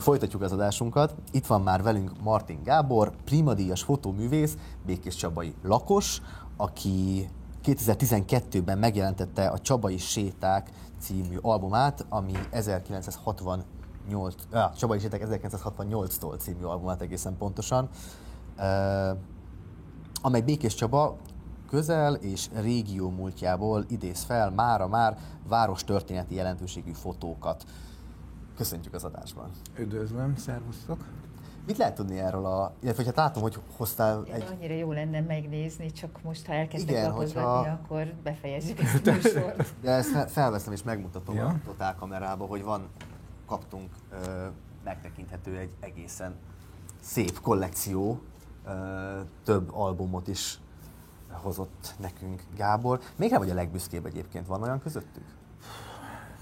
Folytatjuk az adásunkat. Itt van már velünk Martin Gábor, primadíjas fotóművész, Békés Csabai lakos, aki 2012-ben megjelentette a Csabai Séták című albumát, ami 1968, ah, Csabai Séták 1968-tól című albumát egészen pontosan, uh, amely Békés Csaba közel és régió múltjából idéz fel mára már város történeti jelentőségű fotókat. Köszöntjük az adásban. Üdvözlöm, szervusztok! Mit lehet tudni erről a... Illetve, hát látom, hogy hoztál egy... Annyira jó lenne megnézni, csak most, ha elkezdek Igen, hogyha... akkor befejezzük ezt a műsort. De ezt felveszem és megmutatom ja. a totál kamerába, hogy van, kaptunk ö, megtekinthető egy egészen szép kollekció, ö, több albumot is hozott nekünk Gábor. Még nem vagy a legbüszkébb egyébként, van olyan közöttük?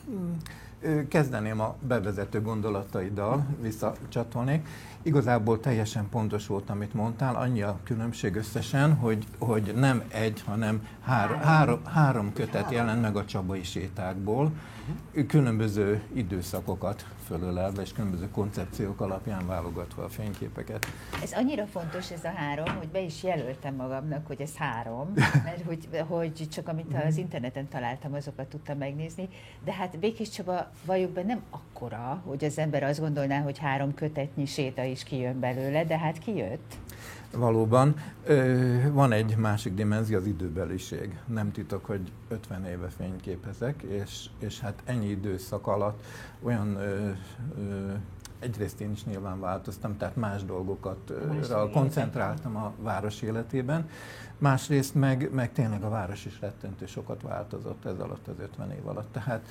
Hmm. Kezdeném a bevezető gondolataiddal, visszacsatolnék. Igazából teljesen pontos volt, amit mondtál, annyi a különbség összesen, hogy, hogy nem egy, hanem három, három, három kötet jelent meg a csabai sétákból, különböző időszakokat fölölelve, és különböző koncepciók alapján válogatva a fényképeket. Ez annyira fontos ez a három, hogy be is jelöltem magamnak, hogy ez három, mert hogy, hogy csak amit az interneten találtam, azokat tudtam megnézni, de hát Békés Csaba valljuk nem akkora, hogy az ember azt gondolná, hogy három kötetnyi séta is kijön belőle, de hát kijött. Valóban. Van egy másik dimenzió, az időbeliség. Nem titok, hogy 50 éve fényképezek, és, és hát ennyi időszak alatt olyan ö, ö, egyrészt én is nyilván változtam, tehát más dolgokat koncentráltam a város életében, másrészt meg, meg tényleg a város is rettentő sokat változott ez alatt az 50 év alatt. Tehát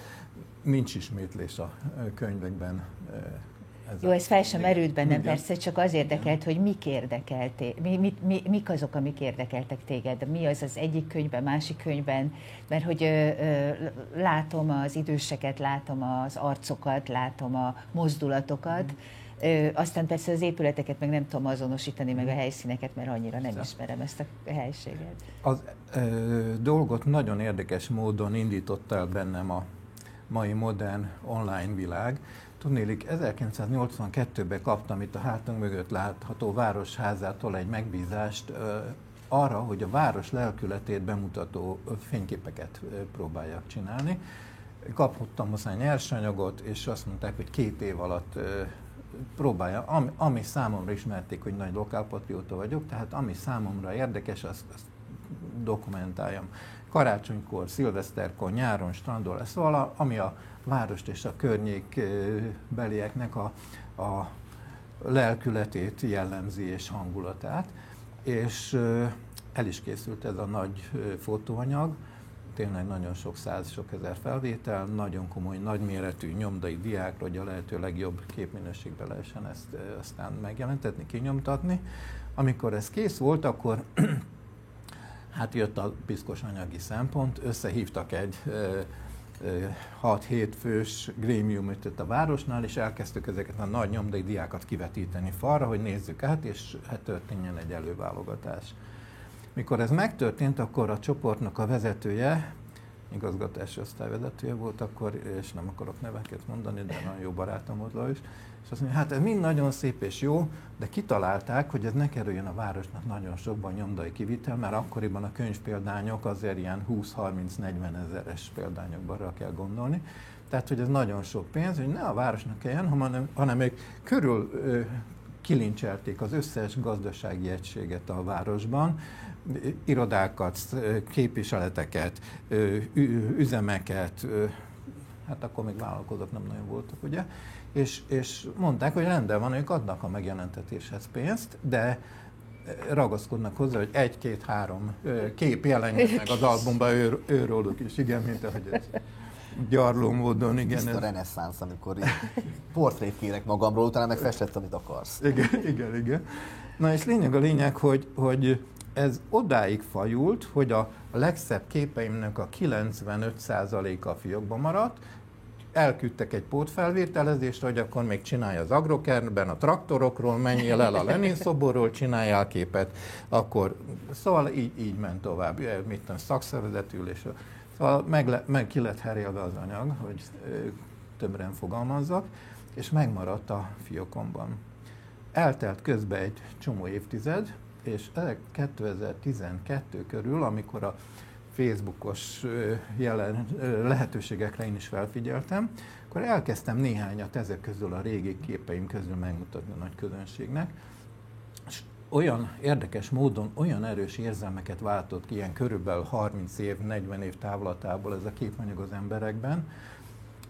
nincs ismétlés a könyvekben ez Jó, ez fel sem merült bennem, persze, csak az érdekelt, hogy mik érdekelték, mi, mi, mi, mik azok, amik érdekeltek téged, mi az az egyik könyvben, másik könyvben, mert hogy ö, ö, látom az időseket, látom az arcokat, látom a mozdulatokat, Ö, aztán persze az épületeket meg nem tudom azonosítani, meg a helyszíneket, mert annyira nem ismerem ezt a helységet. Az ö, dolgot nagyon érdekes módon indította el bennem a mai modern online világ, Tudnélik, 1982-ben kaptam itt a hátunk mögött látható városházától egy megbízást arra, hogy a város lelkületét bemutató fényképeket próbáljak csinálni. Kaphattam hozzá nyersanyagot, és azt mondták, hogy két év alatt próbálja, ami, ami számomra ismerték, hogy nagy lokálpatrióta vagyok, tehát ami számomra érdekes, azt, azt dokumentáljam. Karácsonykor, szilveszterkor, nyáron, strandol, ez szóval ami a várost és a környék belieknek a, a lelkületét jellemzi és hangulatát. És el is készült ez a nagy fotóanyag, tényleg nagyon sok száz, sok ezer felvétel, nagyon komoly, nagyméretű nyomdai diákra, hogy a lehető legjobb képminőségben lehessen ezt aztán megjelentetni, kinyomtatni. Amikor ez kész volt, akkor hát jött a piszkos anyagi szempont, összehívtak egy 6-7 fős grémiumot itt a városnál, és elkezdtük ezeket a nagy nyomdai diákat kivetíteni falra, hogy nézzük át, és hát történjen egy előválogatás. Mikor ez megtörtént, akkor a csoportnak a vezetője, igazgatási osztályvezetője volt akkor, és nem akarok neveket mondani, de nagyon jó barátom volt is, és azt mondja, hát ez mind nagyon szép és jó, de kitalálták, hogy ez ne kerüljön a városnak nagyon sokban nyomdai kivitel, mert akkoriban a könyvpéldányok azért ilyen 20-30-40 ezeres példányokban kell gondolni. Tehát, hogy ez nagyon sok pénz, hogy ne a városnak kelljen, hanem, hanem még körül kilincselték az összes gazdasági egységet a városban, irodákat, képviseleteket, üzemeket, hát akkor még vállalkozók nem nagyon voltak, ugye? És, és mondták, hogy rendben van, ők adnak a megjelentetéshez pénzt, de ragaszkodnak hozzá, hogy egy-két-három kép jelenjen meg az albumban ő, őróluk is, igen, mint ahogy ez gyarló módon, igen. Tiszta ez... reneszánsz, amikor portrét kérek magamról, utána meg festettem, amit akarsz. Igen, igen, igen. Na és lényeg a lényeg, hogy, hogy ez odáig fajult, hogy a legszebb képeimnek a 95%-a a fiókban maradt, elküldtek egy pótfelvételezést, hogy akkor még csinálja az agrokernben a traktorokról, menjél el a Lenin szoborról, csináljál képet, akkor szóval így, így ment tovább, mit tudom, szakszervezetülés. Szóval meg, le, meg ki lett herélve az anyag, hogy többre fogalmazzak, és megmaradt a fiókomban. Eltelt közben egy csomó évtized, és 2012 körül, amikor a Facebookos jelen, lehetőségekre én is felfigyeltem, akkor elkezdtem néhányat ezek közül a régi képeim közül megmutatni a nagy közönségnek, olyan érdekes módon olyan erős érzelmeket váltott ki, ilyen körülbelül 30 év, 40 év távlatából ez a képanyag az emberekben,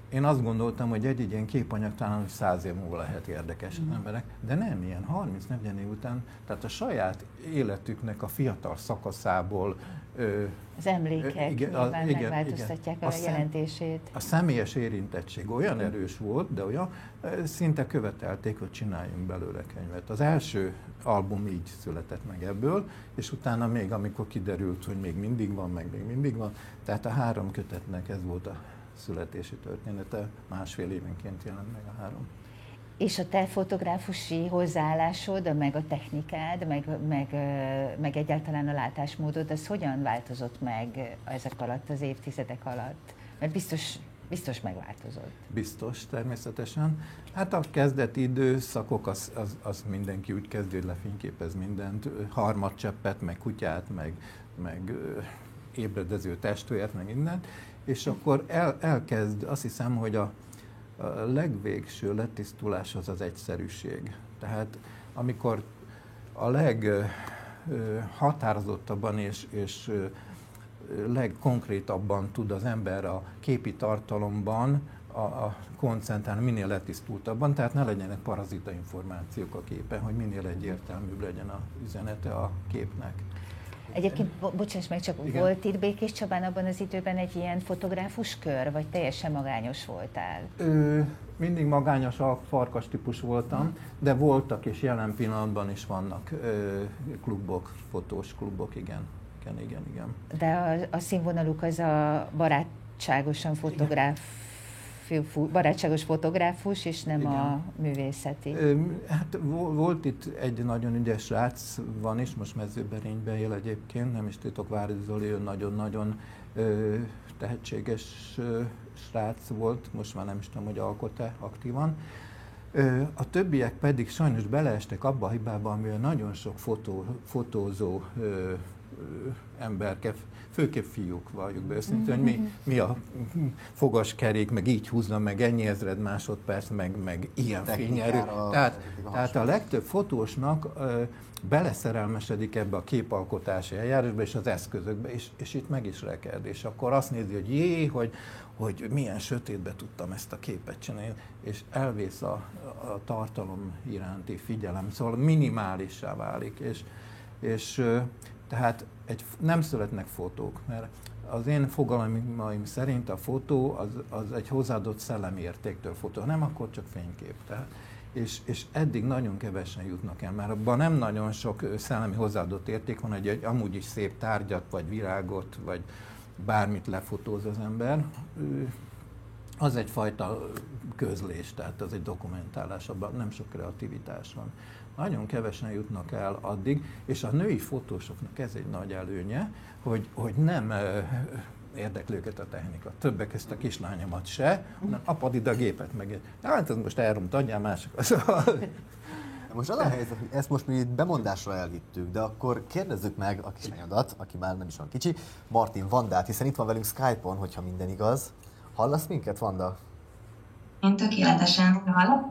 én azt gondoltam, hogy egy, ilyen képanyag talán száz év múlva lehet érdekes mm. emberek, de nem ilyen 30-40 év után, tehát a saját életüknek a fiatal szakaszából az emlékek igen, a, igen, megváltoztatják igen. a, a jelentését. A személyes érintettség olyan erős volt, de olyan szinte követelték, hogy csináljunk belőle könyvet. Az első album így született meg ebből, és utána még, amikor kiderült, hogy még mindig van, meg még mindig van, tehát a három kötetnek ez volt a születési története, másfél évenként jelent meg a három. És a te fotográfusi hozzáállásod, meg a technikád, meg, meg, meg egyáltalán a látásmódod, az hogyan változott meg ezek alatt, az évtizedek alatt? Mert biztos, biztos megváltozott. Biztos, természetesen. Hát a kezdeti időszakok, az, az, az mindenki úgy kezdő, hogy lefényképez mindent, harmadcseppet, meg kutyát, meg, meg ébredező testvért, meg mindent, és akkor el, elkezd, azt hiszem, hogy a, a legvégső letisztulás az az egyszerűség. Tehát amikor a leghatározottabban és, és legkonkrétabban tud az ember a képi tartalomban a, a koncentrálni minél letisztultabban, tehát ne legyenek parazita információk a képen, hogy minél egyértelműbb legyen a üzenete a képnek. Egyébként, bo- bocsáss meg, csak Igen. volt itt Békés Csabán abban az időben egy ilyen fotográfus kör, vagy teljesen magányos voltál? Ö, mindig magányos a farkas típus voltam, de voltak és jelen pillanatban is vannak ö, klubok, fotós klubok, igen. Igen, igen, igen. De a, a színvonaluk az a barátságosan fotográf barátságos fotográfus, és nem Igen. a művészeti. Hát volt itt egy nagyon ügyes srác, van is, most mezőberényben él egyébként, nem is titok, Vári Zoli, nagyon-nagyon tehetséges srác volt, most már nem is tudom, hogy alkot-e aktívan. A többiek pedig sajnos beleestek abba a hibába, amivel nagyon sok fotó, fotózó emberke, főképp fiúk valljuk be őszintén, hogy mi, mi a fogaskerék, meg így húzna meg ennyi ezred másodperc, meg, meg ilyen fényerő. Tehát, tehát a legtöbb fotósnak ö, beleszerelmesedik ebbe a képalkotási eljárásba és az eszközökbe, és, és itt meg is reked. És akkor azt nézi, hogy jé, hogy, hogy milyen sötétbe tudtam ezt a képet csinálni, és elvész a, a tartalom iránti figyelem, szóval minimálissá válik, és, és tehát egy, nem születnek fotók, mert az én fogalmaim szerint a fotó az, az egy hozzáadott szellemi értéktől fotó, nem akkor csak fénykép. Tehát, és, és eddig nagyon kevesen jutnak el, mert abban nem nagyon sok szellemi hozzáadott érték van, hogy egy amúgy is szép tárgyat, vagy virágot, vagy bármit lefotóz az ember. Az egyfajta közlés, tehát az egy dokumentálás, abban nem sok kreativitás van nagyon kevesen jutnak el addig, és a női fotósoknak ez egy nagy előnye, hogy, hogy nem érdekli őket a technika. Többek ezt a kislányomat se, hanem apad ide a gépet meg. Hát ez most elromt, adjál. Szóval... Most az a helyzet, hogy ezt most mi itt bemondásra elvittük, de akkor kérdezzük meg a kislányodat, aki már nem is van kicsi, Martin Vandát, hiszen itt van velünk Skype-on, hogyha minden igaz. Hallasz minket, Vanda? Én tökéletesen hallok.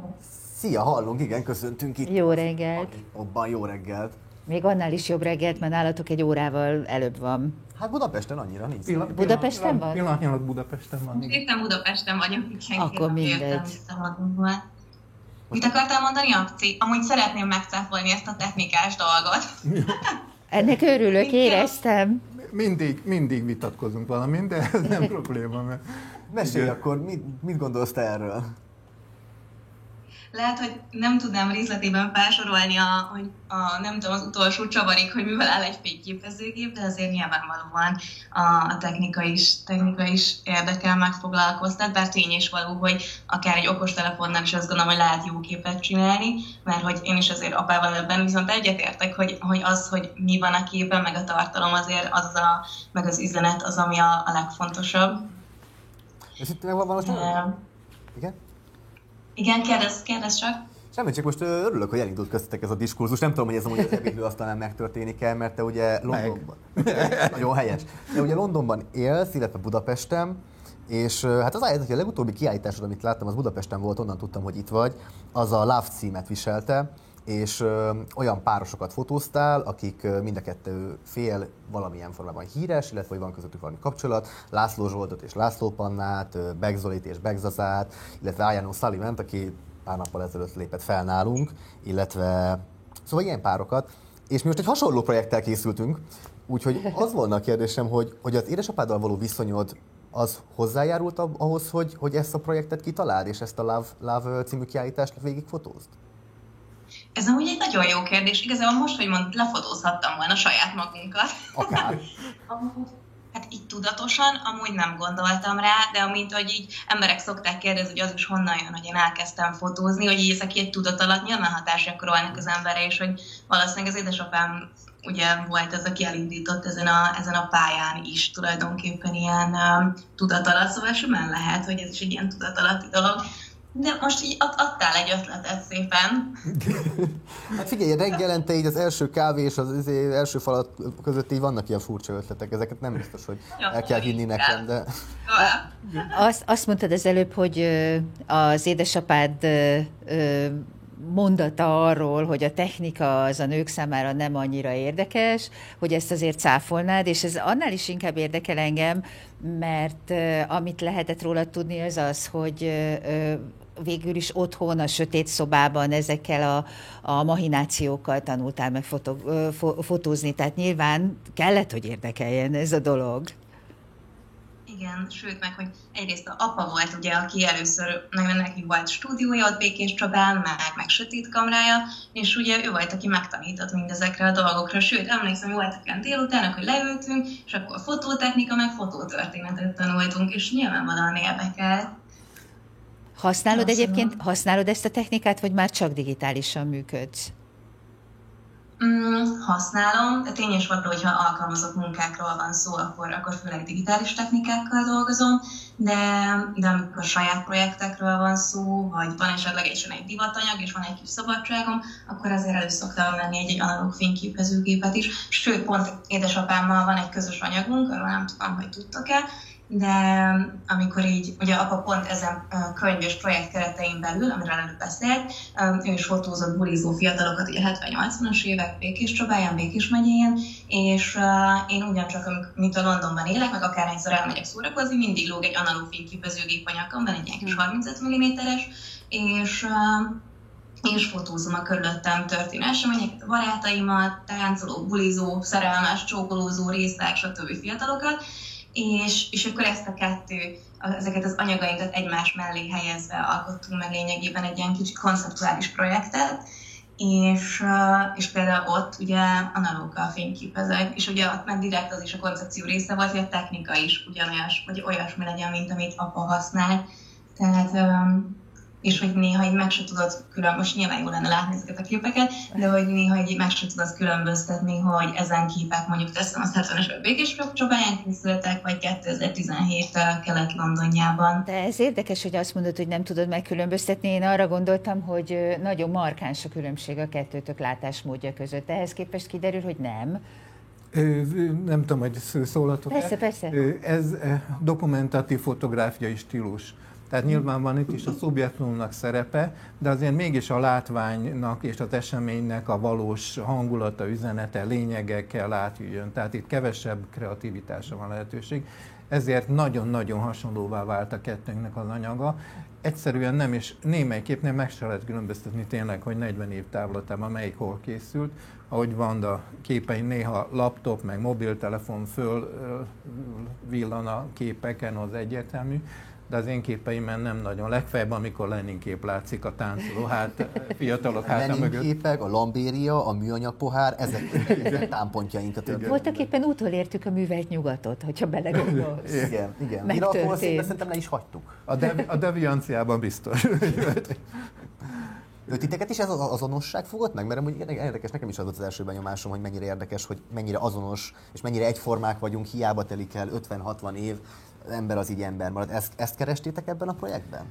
Szia, hallunk, igen, köszöntünk itt. Jó reggelt. Abban jó reggelt. Még annál is jobb reggelt, mert nálatok egy órával előbb van. Hát Budapesten annyira nincs. Pillan- Budapesten van? Pillanatnyilag Budapesten van. Éppen Budapesten vagyok, igen. Akkor mindegy. Mit akartál mondani, Akci? Amúgy szeretném megcáfolni ezt a technikás dolgot. Ennek örülök, éreztem. Mindig, mindig vitatkozunk valamin, de ez nem probléma. Mert... Mesélj akkor, mit, mit gondolsz te erről? Lehet, hogy nem tudnám részletében felsorolni a, hogy a, nem tudom, az utolsó csavarig, hogy mivel áll egy fényképezőgép, de azért nyilvánvalóan a, a technika is, technika is érdekel, megfoglalkoztat, bár tény is való, hogy akár egy okostelefonnal is azt gondolom, hogy lehet jó képet csinálni, mert hogy én is azért apával ebben viszont egyetértek, hogy, hogy az, hogy mi van a képen, meg a tartalom azért az a, meg az üzenet az, ami a, a legfontosabb. És itt meg van valami? Igen? Igen, kérdez, kérdez csak. Semmi, csak most örülök, hogy elindult köztetek ez a diskurzus. Nem tudom, hogy ez amúgy az ebédlő aztán megtörténik el, mert te ugye Londonban... Nagyon helyes. De ugye Londonban élsz, illetve Budapesten, és hát az a hogy a legutóbbi kiállításod, amit láttam, az Budapesten volt, onnan tudtam, hogy itt vagy, az a Love címet viselte, és ö, olyan párosokat fotóztál, akik ö, mind a kettő fél valamilyen formában híres, illetve hogy van közöttük valami kapcsolat, László Zsoltot és László Pannát, Begzolit és Begzazát, illetve Ájánó Sullivan, aki pár nappal ezelőtt lépett fel nálunk, illetve szóval ilyen párokat. És mi most egy hasonló projekttel készültünk, úgyhogy az volna a kérdésem, hogy, hogy az édesapáddal való viszonyod az hozzájárult ahhoz, hogy, hogy ezt a projektet kitaláld, és ezt a Love, Love című kiállítást végigfotózd? Ez amúgy egy nagyon jó kérdés. Igazából most, hogy mond, lefotózhattam volna saját magunkat. Akár. Hát így tudatosan amúgy nem gondoltam rá, de amint, hogy így emberek szokták kérdezni, hogy az is honnan jön, hogy én elkezdtem fotózni, hogy így ezek egy tudat alatt nyilván hatásra gyakorolnak az emberre, és hogy valószínűleg az édesapám ugye volt ez, aki elindított ezen a, ezen a pályán is tulajdonképpen ilyen um, tudat alatt, szóval simán lehet, hogy ez is egy ilyen tudat alatti dolog. De most így ad, adtál egy ötletet szépen. hát figyelj, reggelente így az első kávé és az, az első falat között így vannak ilyen furcsa ötletek, ezeket nem biztos, hogy el kell hinni nekem, de... Azt, azt mondtad az előbb, hogy az édesapád mondata arról, hogy a technika az a nők számára nem annyira érdekes, hogy ezt azért cáfolnád, és ez annál is inkább érdekel engem, mert amit lehetett róla tudni, az az, hogy végül is otthon, a sötét szobában ezekkel a, a mahinációkkal tanultál meg fotó, fotózni, tehát nyilván kellett, hogy érdekeljen ez a dolog. Igen, sőt, meg hogy egyrészt a apa volt ugye, aki először, nagyon neki volt stúdiója ott Békés Csabán, meg, meg sötét kamrája, és ugye ő volt, aki megtanított mindezekre a dolgokra. Sőt, emlékszem, hogy voltak olyan délutánok, hogy leültünk, és akkor fototechnika, meg fotótörténetet tanultunk, és nyilvánvalóan érdekelt. Használod egyébként, használod ezt a technikát, vagy már csak digitálisan működsz? Mm, használom, tény és való, hogyha alkalmazott munkákról van szó, akkor, akkor főleg digitális technikákkal dolgozom, de, de amikor saját projektekről van szó, vagy van esetleg egy, egy divatanyag, és van egy kis szabadságom, akkor azért elő szoktam venni egy, egy analóg fényképezőgépet is. Sőt, pont édesapámmal van egy közös anyagunk, arról nem tudom, hogy tudtok-e, de amikor így, ugye apa pont ezen könyv és projekt keretein belül, amiről előbb beszélt, ő is fotózott bulizó fiatalokat, ugye 70-80-as évek Békés Csabáján, Békés megyén, és én ugyancsak, mint a Londonban élek, meg akárhányszor elmegyek szórakozni, mindig lóg egy analóg fényképezőgép van egy ilyen kis 35 hmm. mm-es, és és fotózom a körülöttem történő eseményeket, a barátaimat, táncoló, bulizó, szerelmes, csókolózó, részták, stb. fiatalokat, és, és akkor ezt a kettő, ezeket az anyagainkat egymás mellé helyezve alkottunk meg lényegében egy ilyen kicsi konceptuális projektet, és, és például ott ugye analóggal fényképezek, és ugye ott meg direkt az is a koncepció része volt, hogy a technika is ugyanolyas, vagy olyasmi legyen, mint amit apa használ. Tehát és hogy néha így meg se tudod külön, most nyilván jó lenne látni ezeket a képeket, de hogy néha így meg se tudod különböztetni, hogy ezen képek mondjuk teszem az 70-es békés csobáján készültek, vagy 2017 kelet-Londonjában. De ez érdekes, hogy azt mondod, hogy nem tudod megkülönböztetni. Én arra gondoltam, hogy nagyon markáns a különbség a kettőtök látásmódja között. Ehhez képest kiderül, hogy nem. Nem tudom, hogy szólatok Persze, persze. Ez dokumentatív fotográfiai stílus. Tehát nyilván van itt is a szubjektumnak szerepe, de azért mégis a látványnak és az eseménynek a valós hangulata, üzenete, lényege kell átjöjjön. Tehát itt kevesebb kreativitásra van lehetőség. Ezért nagyon-nagyon hasonlóvá vált a kettőnknek az anyaga. Egyszerűen nem, és némelyiképnél meg se lehet különböztetni tényleg, hogy 40 év távlatában melyik hol készült. Ahogy a képei, néha laptop, meg mobiltelefon föl villan a képeken, az egyértelmű de az én képeimen nem nagyon. Legfeljebb, amikor Lenin kép látszik a táncoló, hát fiatalok háta Lenin mögött. képek, a lambéria, a műanyag pohár, ezek, ezek támpontjaink a történet. Voltak éppen utolértük a művelt nyugatot, hogyha belegondolsz. igen, igen. Mi akkor szerintem le is hagytuk. A, devi, a devianciában biztos. Ő titeket is ez az azonosság fogott meg? Mert amúgy érdekes, nekem is az volt az első benyomásom, hogy mennyire érdekes, hogy mennyire azonos, és mennyire egyformák vagyunk, hiába telik el 50-60 év, ember az így ember marad. Ezt, ezt kerestétek ebben a projektben?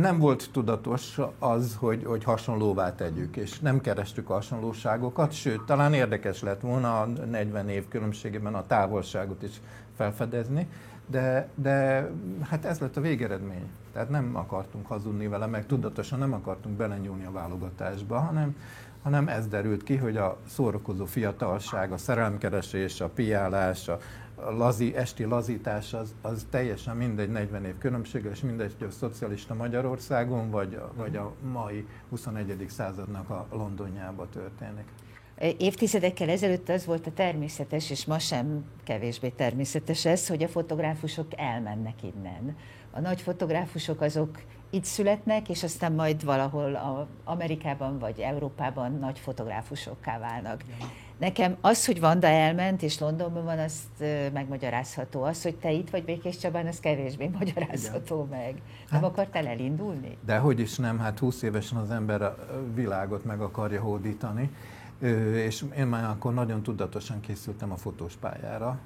Nem volt tudatos az, hogy, hogy hasonlóvá tegyük, és nem kerestük a hasonlóságokat, sőt, talán érdekes lett volna a 40 év különbségében a távolságot is felfedezni, de, de hát ez lett a végeredmény. Tehát nem akartunk hazudni vele, meg tudatosan nem akartunk belenyúlni a válogatásba, hanem, hanem ez derült ki, hogy a szórakozó fiatalság, a szerelemkeresés, a piálás, a lazi, esti lazítás az, az teljesen mindegy 40 év különbsége, és mindegy, hogy a szocialista Magyarországon, vagy, vagy a mai 21. századnak a Londonjába történik. Évtizedekkel ezelőtt az volt a természetes, és ma sem kevésbé természetes ez, hogy a fotográfusok elmennek innen. A nagy fotográfusok azok itt születnek, és aztán majd valahol a Amerikában vagy Európában nagy fotográfusokká válnak. Nekem az, hogy Vanda elment, és Londonban van, azt megmagyarázható. Az, hogy te itt vagy Békés Csabán, az kevésbé magyarázható Igen. meg. Nem hát, akartál elindulni? De hogy is nem, hát 20 évesen az ember a világot meg akarja hódítani, és én már akkor nagyon tudatosan készültem a fotós pályára.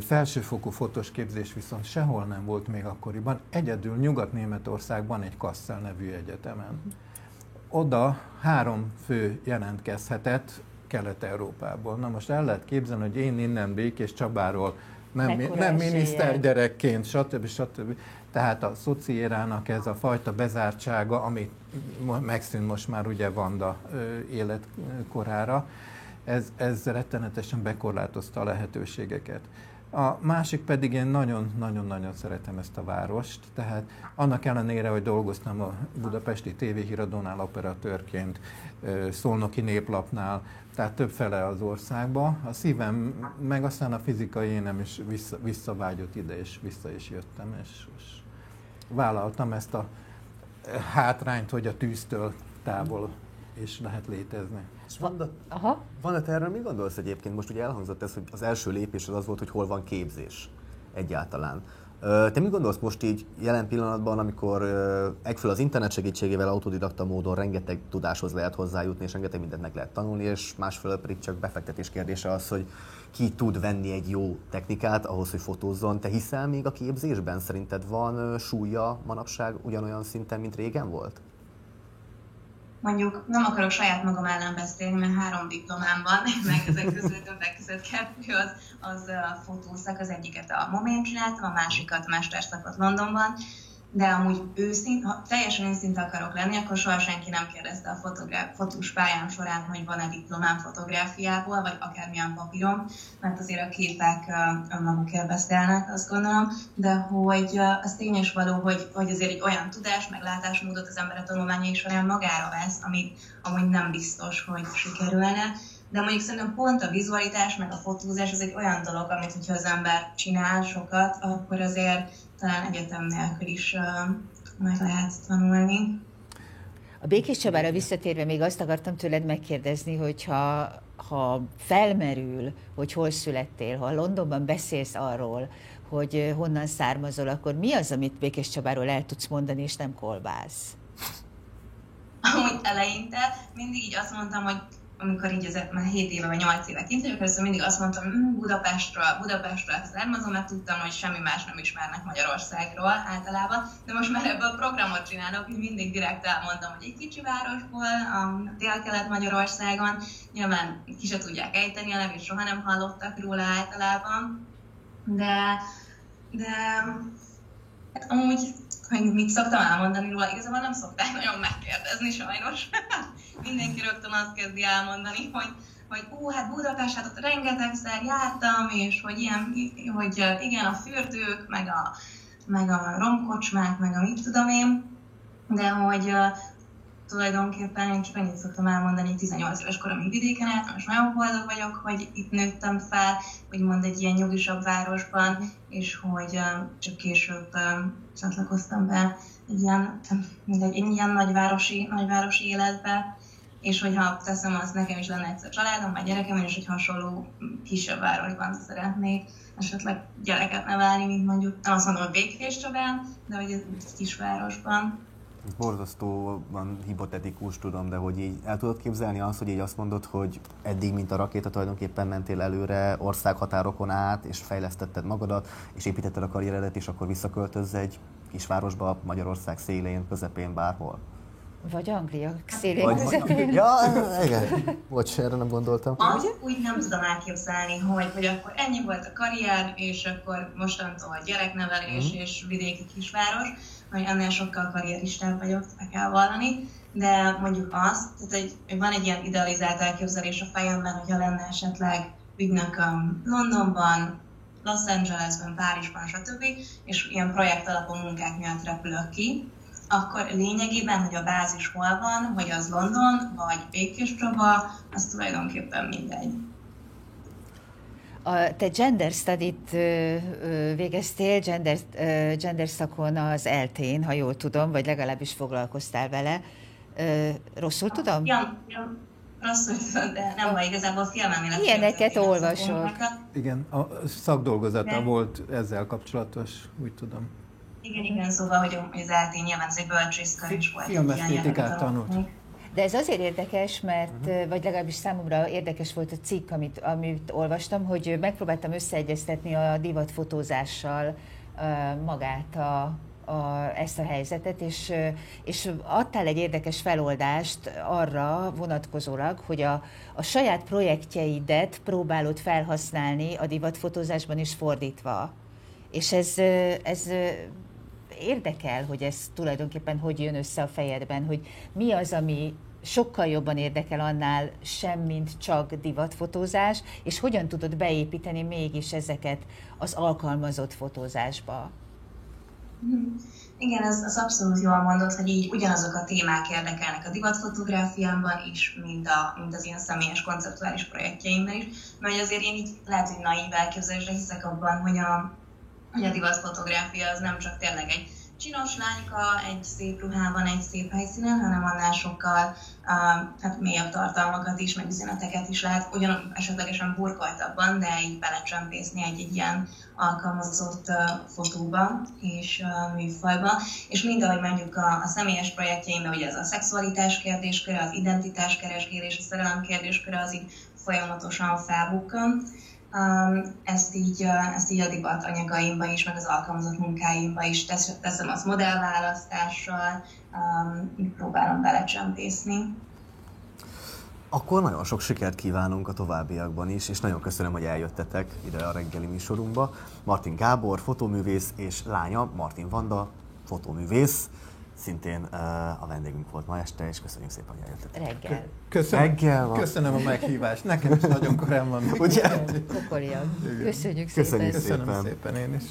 Felsőfokú fotós képzés viszont sehol nem volt még akkoriban, egyedül Nyugat-Németországban egy Kassel nevű egyetemen. Oda három fő jelentkezhetett Kelet-Európából. Na most el lehet képzelni, hogy én innen Békés Csabáról nem, nem minisztergyerekként, stb. stb. Tehát a szociérának ez a fajta bezártsága, ami megszűnt most már ugye Vanda életkorára, ez, ez rettenetesen bekorlátozta a lehetőségeket. A másik pedig én nagyon-nagyon-nagyon szeretem ezt a várost, tehát annak ellenére, hogy dolgoztam a budapesti tévéhíradónál operatőrként, Szolnoki néplapnál, tehát több fele az országba, a szívem, meg aztán a fizikai énem is vissza, visszavágyott ide, és vissza is jöttem, és, és vállaltam ezt a hátrányt, hogy a tűztől távol is lehet létezni. Van, a, Aha. van a erről mi gondolsz egyébként? Most ugye elhangzott ez, hogy az első lépés az az volt, hogy hol van képzés egyáltalán. Te mit gondolsz most így jelen pillanatban, amikor egyfelől az internet segítségével autodidakta módon rengeteg tudáshoz lehet hozzájutni, és rengeteg mindent meg lehet tanulni, és másfelől pedig csak befektetés kérdése az, hogy ki tud venni egy jó technikát ahhoz, hogy fotózzon. Te hiszel még a képzésben? Szerinted van súlya manapság ugyanolyan szinten, mint régen volt? Mondjuk nem akarok saját magam ellen beszélni, mert három diplomám van, meg ezek között többek között kettő az, az a fotószak, az egyiket a Momén csináltam, a másikat mesterszakot Londonban, de amúgy őszint, ha teljesen őszinte akarok lenni, akkor soha senki nem kérdezte a fotográf, fotós pályám során, hogy van-e diplomám fotográfiából, vagy akármilyen papírom, mert azért a képek önmagukért beszélnek, azt gondolom, de hogy az tényes való, hogy, hogy azért egy olyan tudás, meg látásmódot az ember a tanulmányai során magára vesz, ami amúgy nem biztos, hogy sikerülne, de mondjuk szerintem pont a vizualitás, meg a fotózás az egy olyan dolog, amit hogyha az ember csinál sokat, akkor azért talán egyetem nélkül is uh, meg lehet tanulni. A Békés Csabára visszatérve még azt akartam tőled megkérdezni, hogyha ha felmerül, hogy hol születtél, ha Londonban beszélsz arról, hogy honnan származol, akkor mi az, amit Békés Csabáról el tudsz mondani, és nem kolbász? Amúgy eleinte mindig így azt mondtam, hogy amikor így az, már 7 éve vagy 8 éve kint vagyok, először mindig azt mondtam, hm, Budapestről, Budapestről származom, mert tudtam, hogy semmi más nem ismernek Magyarországról általában, de most már ebből a programot csinálok, hogy mindig direkt elmondom, hogy egy kicsi városból, a Dél-Kelet-Magyarországon, nyilván ki se tudják ejteni a nevét, soha nem hallottak róla általában, de, de hát amúgy hogy mit szoktam elmondani róla, igazából nem szokták nagyon megkérdezni sajnos. Mindenki rögtön azt kezdi elmondani, hogy hogy ú, hát Budapest, ott rengetegszer jártam, és hogy ilyen, hogy igen, a fürdők, meg a, meg a romkocsmák, meg a mit tudom én, de hogy tulajdonképpen én csak annyit szoktam elmondani, hogy 18 éves koromig vidéken álltam, és nagyon boldog vagyok, hogy itt nőttem fel, úgymond egy ilyen nyugisabb városban, és hogy csak később csatlakoztam be egy ilyen, mindegy, egy ilyen nagyvárosi, nagyvárosi életbe, és hogyha teszem azt, nekem is lenne egyszer családom, vagy gyerekem, és egy hasonló kisebb városban szeretnék esetleg gyereket nevelni, mint mondjuk, nem azt mondom, hogy Békés Csabán, de hogy egy kisvárosban. borzasztóan hipotetikus, tudom, de hogy így el tudod képzelni azt, hogy így azt mondod, hogy eddig, mint a rakéta tulajdonképpen mentél előre országhatárokon át, és fejlesztetted magadat, és építetted a karrieredet, és akkor visszaköltözz egy kisvárosba, Magyarország szélén, közepén, bárhol? Vagy Anglia szélén Vagy, közepén. Ja, igen. Bocs, erre nem gondoltam. Azt úgy nem tudom elképzelni, hogy, hogy akkor ennyi volt a karrier, és akkor mostantól gyereknevelés mm. és vidéki kisváros, hogy annál sokkal karrieristább vagyok, be kell vallani. De mondjuk azt, tehát egy, van egy ilyen idealizált elképzelés a fejemben, hogyha lenne esetleg ügynököm Londonban, Los Angelesben, Párizsban, stb. és ilyen projekt alapú munkák miatt repülök ki, akkor lényegében, hogy a bázis hol van, hogy az London, vagy Békés Csaba, az tulajdonképpen mindegy. A, te gender study-t végeztél, gender, gender szakon az eltén, ha jól tudom, vagy legalábbis foglalkoztál vele. Rosszul tudom? Ja, ja rosszul tudom, de nem van igazából filmelmélet. Ilyeneket olvasok. Igen, a szakdolgozata de... volt ezzel kapcsolatos, úgy tudom. Igen, igen, szóval, hogy az eltén nyilván ez egy bölcsészkar is volt. Filmesztétikát tanult. De ez azért érdekes, mert, uh-huh. vagy legalábbis számomra érdekes volt a cikk, amit, amit olvastam, hogy megpróbáltam összeegyeztetni a divatfotózással uh, magát a, a, ezt a helyzetet, és, és adtál egy érdekes feloldást arra vonatkozólag, hogy a, a saját projektjeidet próbálod felhasználni a divatfotózásban is fordítva. És ez, ez érdekel, hogy ez tulajdonképpen hogy jön össze a fejedben, hogy mi az, ami sokkal jobban érdekel annál sem, mint csak divatfotózás, és hogyan tudod beépíteni mégis ezeket az alkalmazott fotózásba? Hmm. Igen, ez az abszolút jól mondott, hogy így ugyanazok a témák érdekelnek a divatfotográfiámban is, mint, a, mint az ilyen személyes konceptuális projektjeimben is, mert azért én így lehet, hogy naív elképzelésre hiszek abban, hogy a, hogy a divatfotográfia az nem csak tényleg egy csinos lányka egy szép ruhában, egy szép helyszínen, hanem annál sokkal uh, hát mélyebb tartalmakat is, meg üzeneteket is lehet, ugyan esetlegesen burkoltabban, de így belecsempészni egy, egy ilyen alkalmazott uh, fotóba és uh, műfajba. És mind ahogy mondjuk a, a személyes projektjeimben, ugye ez a szexualitás kérdésköre, az identitás keresgélés, a szerelem kérdésköre, az így folyamatosan felbukkan. Ezt, így, ezt így a divat anyagaimba is, meg az alkalmazott munkáimba is tesz, teszem az modellválasztással, próbálom belecsempészni. Akkor nagyon sok sikert kívánunk a továbbiakban is, és nagyon köszönöm, hogy eljöttetek ide a reggeli műsorunkba. Martin Gábor, fotóművész, és lánya Martin Vanda, fotóművész szintén uh, a vendégünk volt ma este, és köszönjük szépen, hogy eljöttetek. Reggel. Köszönöm, Reggel van. köszönöm a meghívást. Nekem is nagyon korán van. Ugye? Köszönjük Köszönjük szépen. Köszönöm szépen én is.